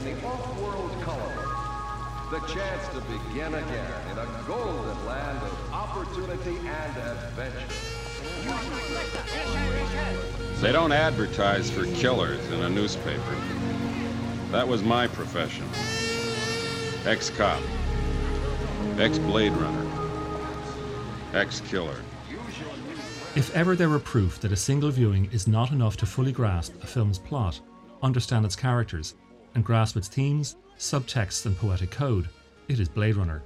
in the off-world colony. The chance to begin again in a golden land of opportunity and adventure. They don't advertise for killers in a newspaper. That was my profession. Ex-cop. Ex-Blade Runner. Ex-killer. If ever there were proof that a single viewing is not enough to fully grasp a film's plot, understand its characters, and grasp its themes, subtexts, and poetic code, it is Blade Runner.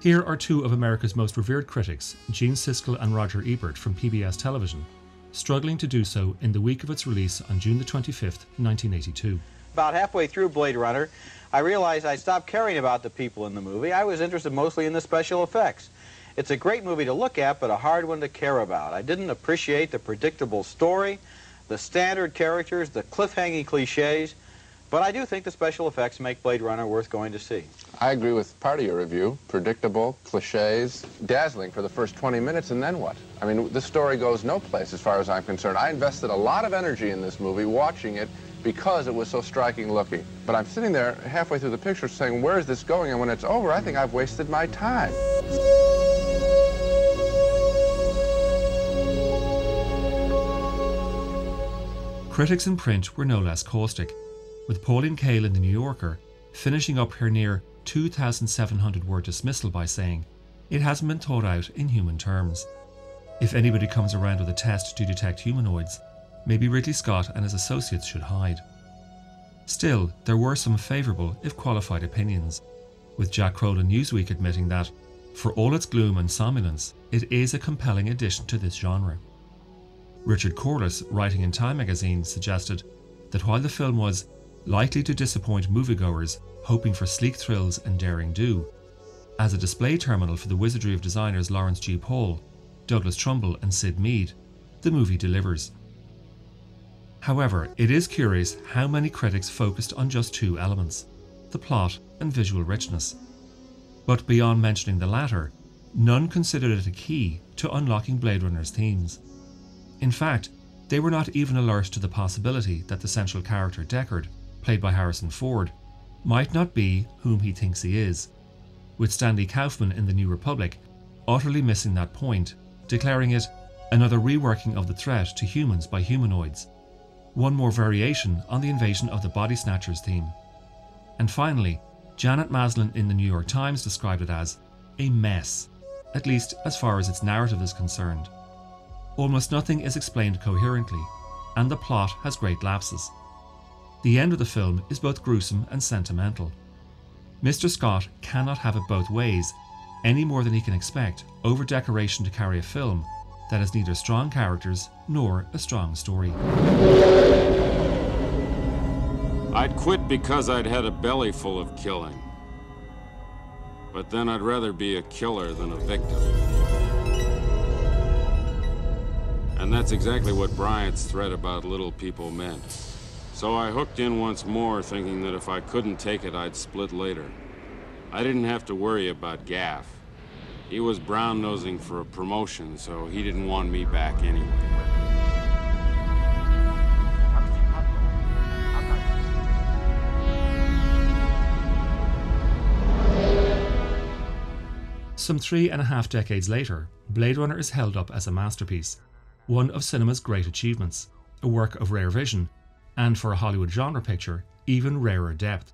Here are two of America's most revered critics, Gene Siskel and Roger Ebert from PBS Television, struggling to do so in the week of its release on June the 25th, 1982. About halfway through Blade Runner, I realized I stopped caring about the people in the movie. I was interested mostly in the special effects. It's a great movie to look at, but a hard one to care about. I didn't appreciate the predictable story, the standard characters, the cliffhanging cliches, but I do think the special effects make Blade Runner worth going to see. I agree with part of your review. Predictable, cliches, dazzling for the first 20 minutes, and then what? I mean, the story goes no place as far as I'm concerned. I invested a lot of energy in this movie watching it because it was so striking looking. But I'm sitting there halfway through the picture saying, where is this going? And when it's over, I think I've wasted my time. Critics in print were no less caustic, with Pauline Kael in The New Yorker finishing up her near 2,700 word dismissal by saying, It hasn't been thought out in human terms. If anybody comes around with a test to detect humanoids, maybe Ridley Scott and his associates should hide. Still, there were some favourable, if qualified, opinions, with Jack Kroll in Newsweek admitting that, for all its gloom and somnolence, it is a compelling addition to this genre. Richard Corliss, writing in Time magazine, suggested that while the film was likely to disappoint moviegoers hoping for sleek thrills and daring do, as a display terminal for the wizardry of designers Lawrence G. Paul, Douglas Trumbull, and Syd Mead, the movie delivers. However, it is curious how many critics focused on just two elements the plot and visual richness. But beyond mentioning the latter, none considered it a key to unlocking Blade Runner's themes. In fact, they were not even alert to the possibility that the central character Deckard, played by Harrison Ford, might not be whom he thinks he is, with Stanley Kauffmann in The New Republic utterly missing that point, declaring it another reworking of the threat to humans by humanoids, one more variation on the invasion of the body snatchers theme. And finally, Janet Maslin in the New York Times described it as a mess, at least as far as its narrative is concerned. Almost nothing is explained coherently, and the plot has great lapses. The end of the film is both gruesome and sentimental. Mr. Scott cannot have it both ways, any more than he can expect over decoration to carry a film that has neither strong characters nor a strong story. I'd quit because I'd had a belly full of killing. But then I'd rather be a killer than a victim. And that's exactly what Bryant's threat about little people meant. So I hooked in once more, thinking that if I couldn't take it, I'd split later. I didn't have to worry about Gaff. He was brown nosing for a promotion, so he didn't want me back anyway. Some three and a half decades later, Blade Runner is held up as a masterpiece, one of cinema's great achievements, a work of rare vision, and for a Hollywood genre picture, even rarer depth.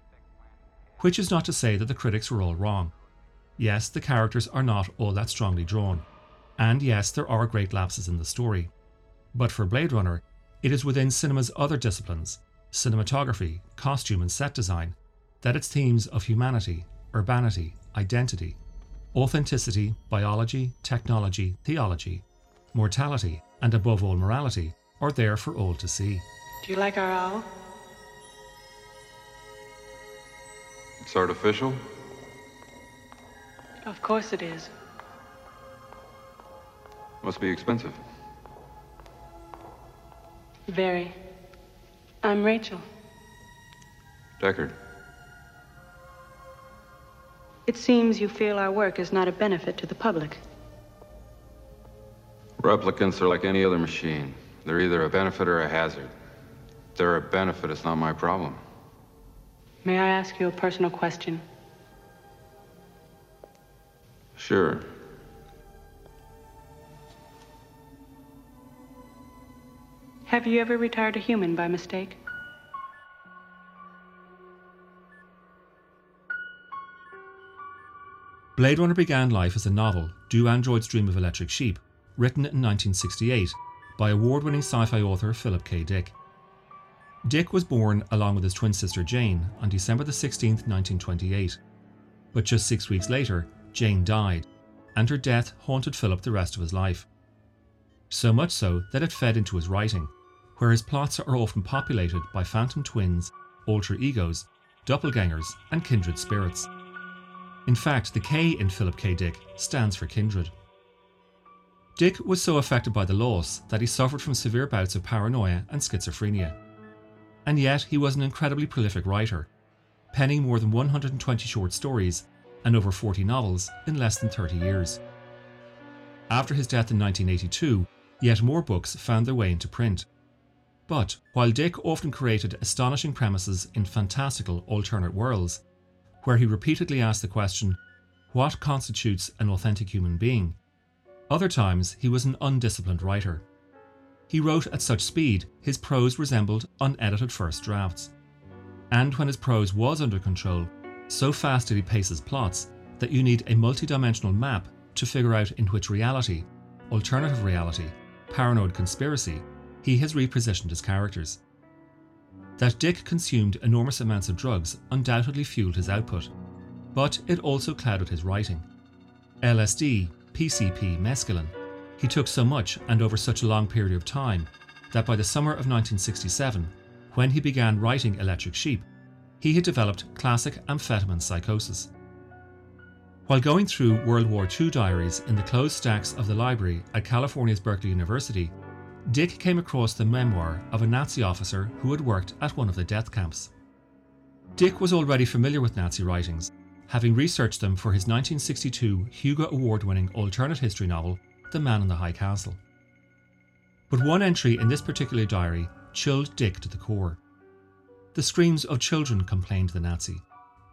Which is not to say that the critics were all wrong. Yes, the characters are not all that strongly drawn, and yes, there are great lapses in the story. But for Blade Runner, it is within cinema's other disciplines cinematography, costume, and set design that its themes of humanity, urbanity, identity, authenticity, biology, technology, theology, mortality, and above all morality, are there for all to see. Do you like our owl? It's artificial? Of course it is. Must be expensive. Very. I'm Rachel. Deckard. It seems you feel our work is not a benefit to the public. Replicants are like any other machine. They're either a benefit or a hazard. If they're a benefit, it's not my problem. May I ask you a personal question? Sure. Have you ever retired a human by mistake? Blade Runner began life as a novel, Do Androids Dream of Electric Sheep, written in 1968 by award winning sci fi author Philip K. Dick. Dick was born along with his twin sister Jane on December 16, 1928. But just six weeks later, Jane died, and her death haunted Philip the rest of his life. So much so that it fed into his writing, where his plots are often populated by phantom twins, alter egos, doppelgangers, and kindred spirits. In fact, the K in Philip K. Dick stands for kindred. Dick was so affected by the loss that he suffered from severe bouts of paranoia and schizophrenia. And yet, he was an incredibly prolific writer, penning more than 120 short stories and over 40 novels in less than 30 years. After his death in 1982, yet more books found their way into print. But while Dick often created astonishing premises in fantastical alternate worlds, where he repeatedly asked the question, What constitutes an authentic human being? Other times, he was an undisciplined writer. He wrote at such speed, his prose resembled unedited first drafts. And when his prose was under control, so fast did he pace his plots that you need a multidimensional map to figure out in which reality, alternative reality, paranoid conspiracy, he has repositioned his characters. That Dick consumed enormous amounts of drugs undoubtedly fueled his output, but it also clouded his writing. LSD, PCP, mescaline. He took so much and over such a long period of time that by the summer of 1967, when he began writing Electric Sheep, he had developed classic amphetamine psychosis. While going through World War II diaries in the closed stacks of the library at California's Berkeley University, Dick came across the memoir of a Nazi officer who had worked at one of the death camps. Dick was already familiar with Nazi writings, having researched them for his 1962 Hugo Award winning alternate history novel, The Man in the High Castle. But one entry in this particular diary chilled Dick to the core. The screams of children, complained the Nazi.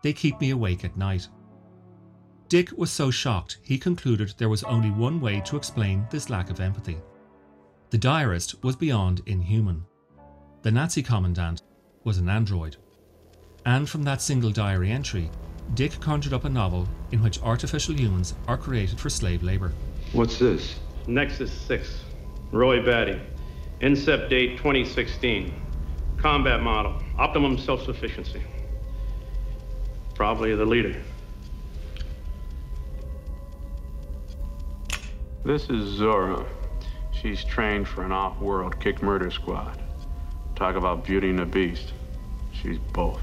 They keep me awake at night. Dick was so shocked he concluded there was only one way to explain this lack of empathy. The diarist was beyond inhuman. The Nazi commandant was an android. And from that single diary entry, Dick conjured up a novel in which artificial humans are created for slave labor. What's this? Nexus 6. Roy Batty. Incept date 2016. Combat model. Optimum self sufficiency. Probably the leader. This is Zhora. She's trained for an off-world kick murder squad. Talk about beauty and the beast. She's both.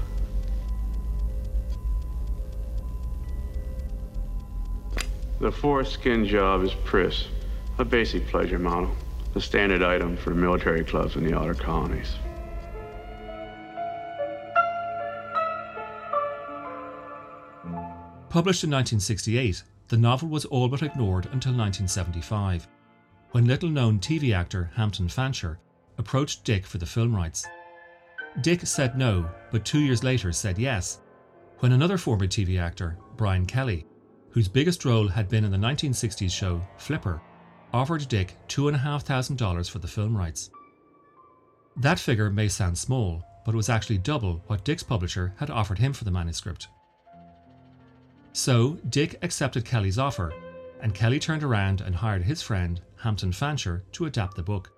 The foreskin job is Pris, a basic pleasure model, the standard item for military clubs in the outer colonies. Published in 1968, the novel was all but ignored until 1975, when little known TV actor Hampton Fancher approached Dick for the film rights. Dick said no, but two years later said yes, when another former TV actor, Brian Kelly, whose biggest role had been in the 1960s show Flipper, offered Dick $2,500 for the film rights. That figure may sound small, but it was actually double what Dick's publisher had offered him for the manuscript. So, Dick accepted Kelly's offer, and Kelly turned around and hired his friend, Hampton Fancher, to adapt the book.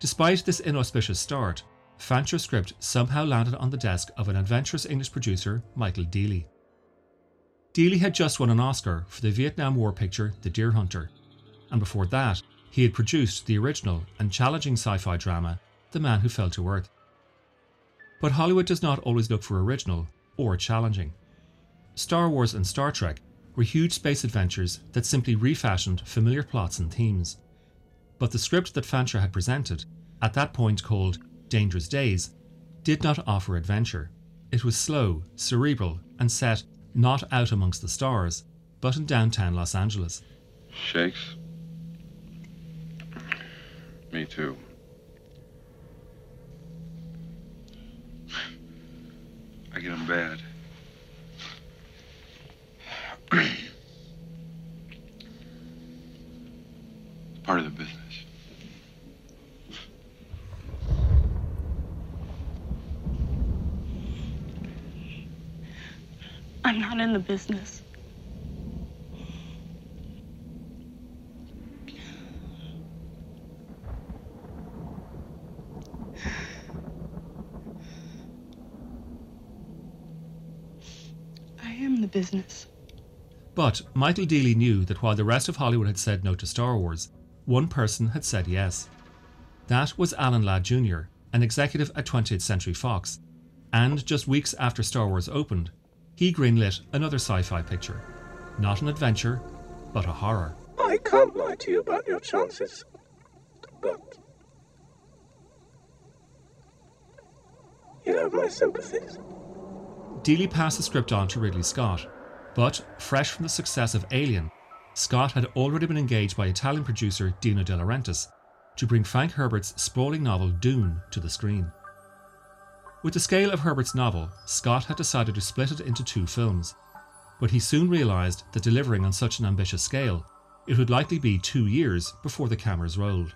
Despite this inauspicious start, Fancher's script somehow landed on the desk of an adventurous English producer, Michael Deeley. Deeley had just won an Oscar for the Vietnam War picture The Deer Hunter, and before that, he had produced the original and challenging sci fi drama The Man Who Fell to Earth. But Hollywood does not always look for original or challenging. Star Wars and Star Trek were huge space adventures that simply refashioned familiar plots and themes. But the script that Fancher had presented, at that point called Dangerous Days, did not offer adventure. It was slow, cerebral, and set not out amongst the stars, but in downtown Los Angeles. Shakes? Me too. I get them bad. Part of the business. I'm not in the business. I am the business. But Michael Deeley knew that while the rest of Hollywood had said no to Star Wars, one person had said yes. That was Alan Ladd Jr., an executive at 20th Century Fox. And just weeks after Star Wars opened, he greenlit another sci fi picture. Not an adventure, but a horror. I can't lie to you about your chances. But. You have my sympathies. Deeley passed the script on to Ridley Scott, but fresh from the success of Alien, Scott had already been engaged by Italian producer Dino De Laurentiis to bring Frank Herbert's sprawling novel Dune to the screen. With the scale of Herbert's novel, Scott had decided to split it into two films, but he soon realised that delivering on such an ambitious scale, it would likely be two years before the cameras rolled.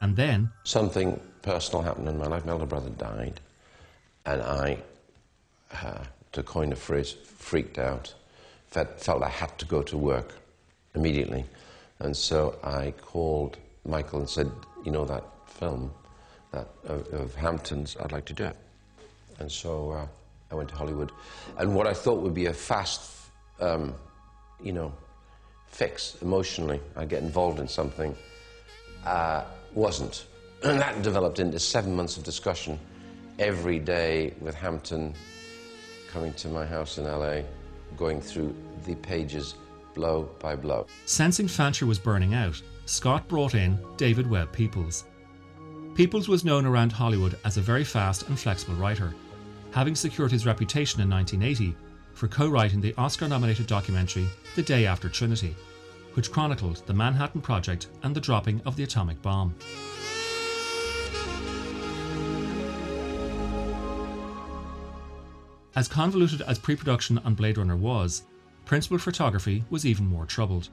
And then. Something personal happened in my life. My elder brother died, and I, uh, to coin a phrase, freaked out. Felt, I had to go to work immediately. And so I called Michael and said, You know that film that, of, of Hamptons, I'd like to do it. And so uh, I went to Hollywood. And what I thought would be a fast, um, you know, fix emotionally, I get involved in something, uh, wasn't. And that developed into seven months of discussion every day with Hampton coming to my house in LA, going through the pages blow by blow. Sensing Fancher was burning out, Scott brought in David Webb Peoples. Peoples was known around Hollywood as a very fast and flexible writer, having secured his reputation in 1980 for co writing the Oscar nominated documentary The Day After Trinity, which chronicled the Manhattan Project and the dropping of the atomic bomb. As convoluted as pre production on Blade Runner was, principal photography was even more troubled.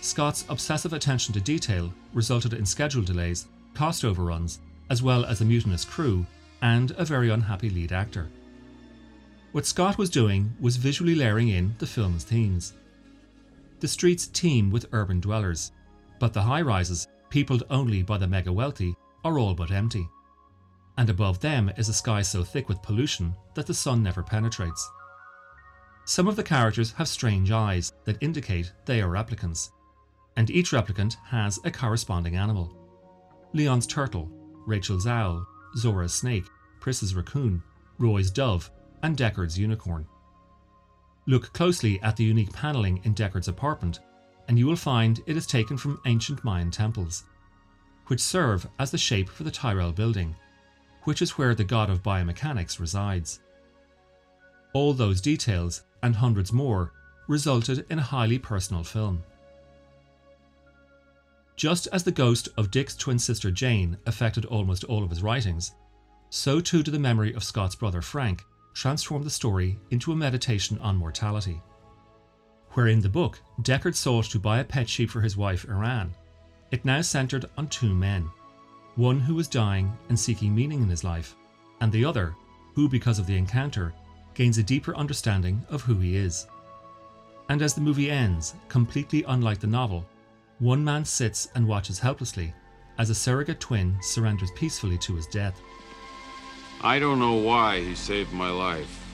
Scott's obsessive attention to detail resulted in schedule delays, cost overruns, as well as a mutinous crew and a very unhappy lead actor. What Scott was doing was visually layering in the film's themes. The streets teem with urban dwellers, but the high rises, peopled only by the mega wealthy, are all but empty. And above them is a sky so thick with pollution that the sun never penetrates. Some of the characters have strange eyes that indicate they are replicants, and each replicant has a corresponding animal. Leon's turtle, Rachel's owl, Zhora's snake, Pris's raccoon, Roy's dove, and Deckard's unicorn. Look closely at the unique panelling in Deckard's apartment, and you will find it is taken from ancient Mayan temples, which serve as the shape for the Tyrell building, which is where the god of biomechanics resides. All those details, and hundreds more, resulted in a highly personal film. Just as the ghost of Dick's twin sister Jane affected almost all of his writings, so too did the memory of Scott's brother Frank transform the story into a meditation on mortality. Where in the book, Deckard sought to buy a pet sheep for his wife Iran, it now centred on two men one who was dying and seeking meaning in his life, and the other who, because of the encounter, gains a deeper understanding of who he is. And as the movie ends, completely unlike the novel, one man sits and watches helplessly as a surrogate twin surrenders peacefully to his death. I don't know why he saved my life.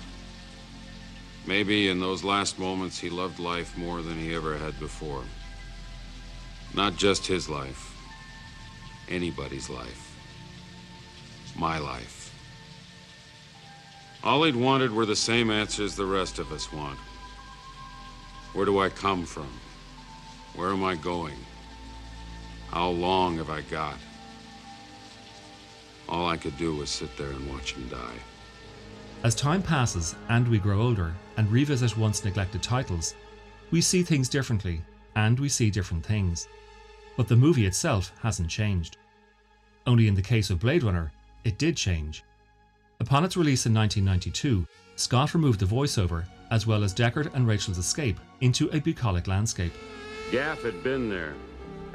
Maybe in those last moments he loved life more than he ever had before. Not just his life, anybody's life. My life. All he'd wanted were the same answers the rest of us want. Where do I come from? Where am I going? How long have I got? All I could do was sit there and watch him die. As time passes and we grow older and revisit once neglected titles, we see things differently and we see different things. But the movie itself hasn't changed. Only in the case of Blade Runner, it did change. Upon its release in 1992, Scott removed the voiceover, as well as Deckard and Rachel's escape, into a bucolic landscape. Gaff had been there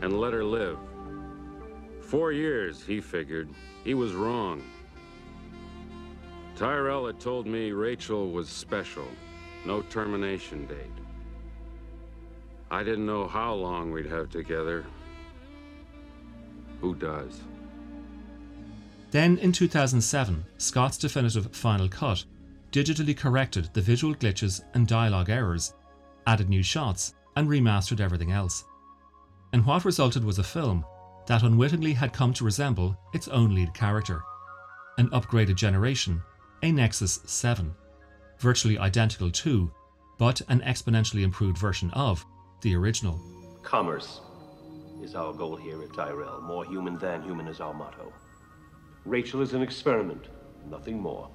and let her live. Four years, he figured. He was wrong. Tyrell had told me Rachel was special, no termination date. I didn't know how long we'd have together. Who does? Then, in 2007, Scott's definitive Final Cut digitally corrected the visual glitches and dialogue errors, added new shots, and remastered everything else. And what resulted was a film that unwittingly had come to resemble its own lead character an upgraded generation, a Nexus 7, virtually identical to, but an exponentially improved version of, the original. Commerce is our goal here at Tyrell. More human than human is our motto. Rachel is an experiment, nothing more.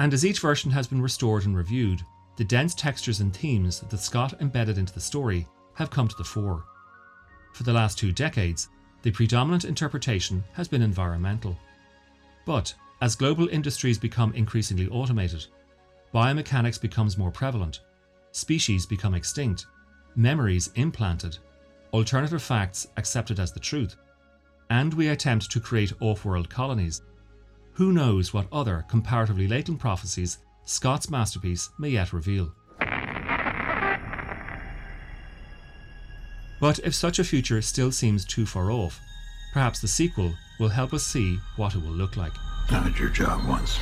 And as each version has been restored and reviewed, the dense textures and themes that Scott embedded into the story have come to the fore. For the last two decades, the predominant interpretation has been environmental. But as global industries become increasingly automated, biomechanics becomes more prevalent, species become extinct, memories implanted, alternative facts accepted as the truth, and we attempt to create off world colonies. Who knows what other comparatively latent prophecies Scott's masterpiece may yet reveal? But if such a future still seems too far off, perhaps the sequel will help us see what it will look like. I had your job once.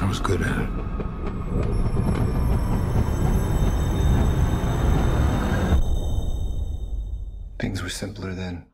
I was good at it. Things were simpler then.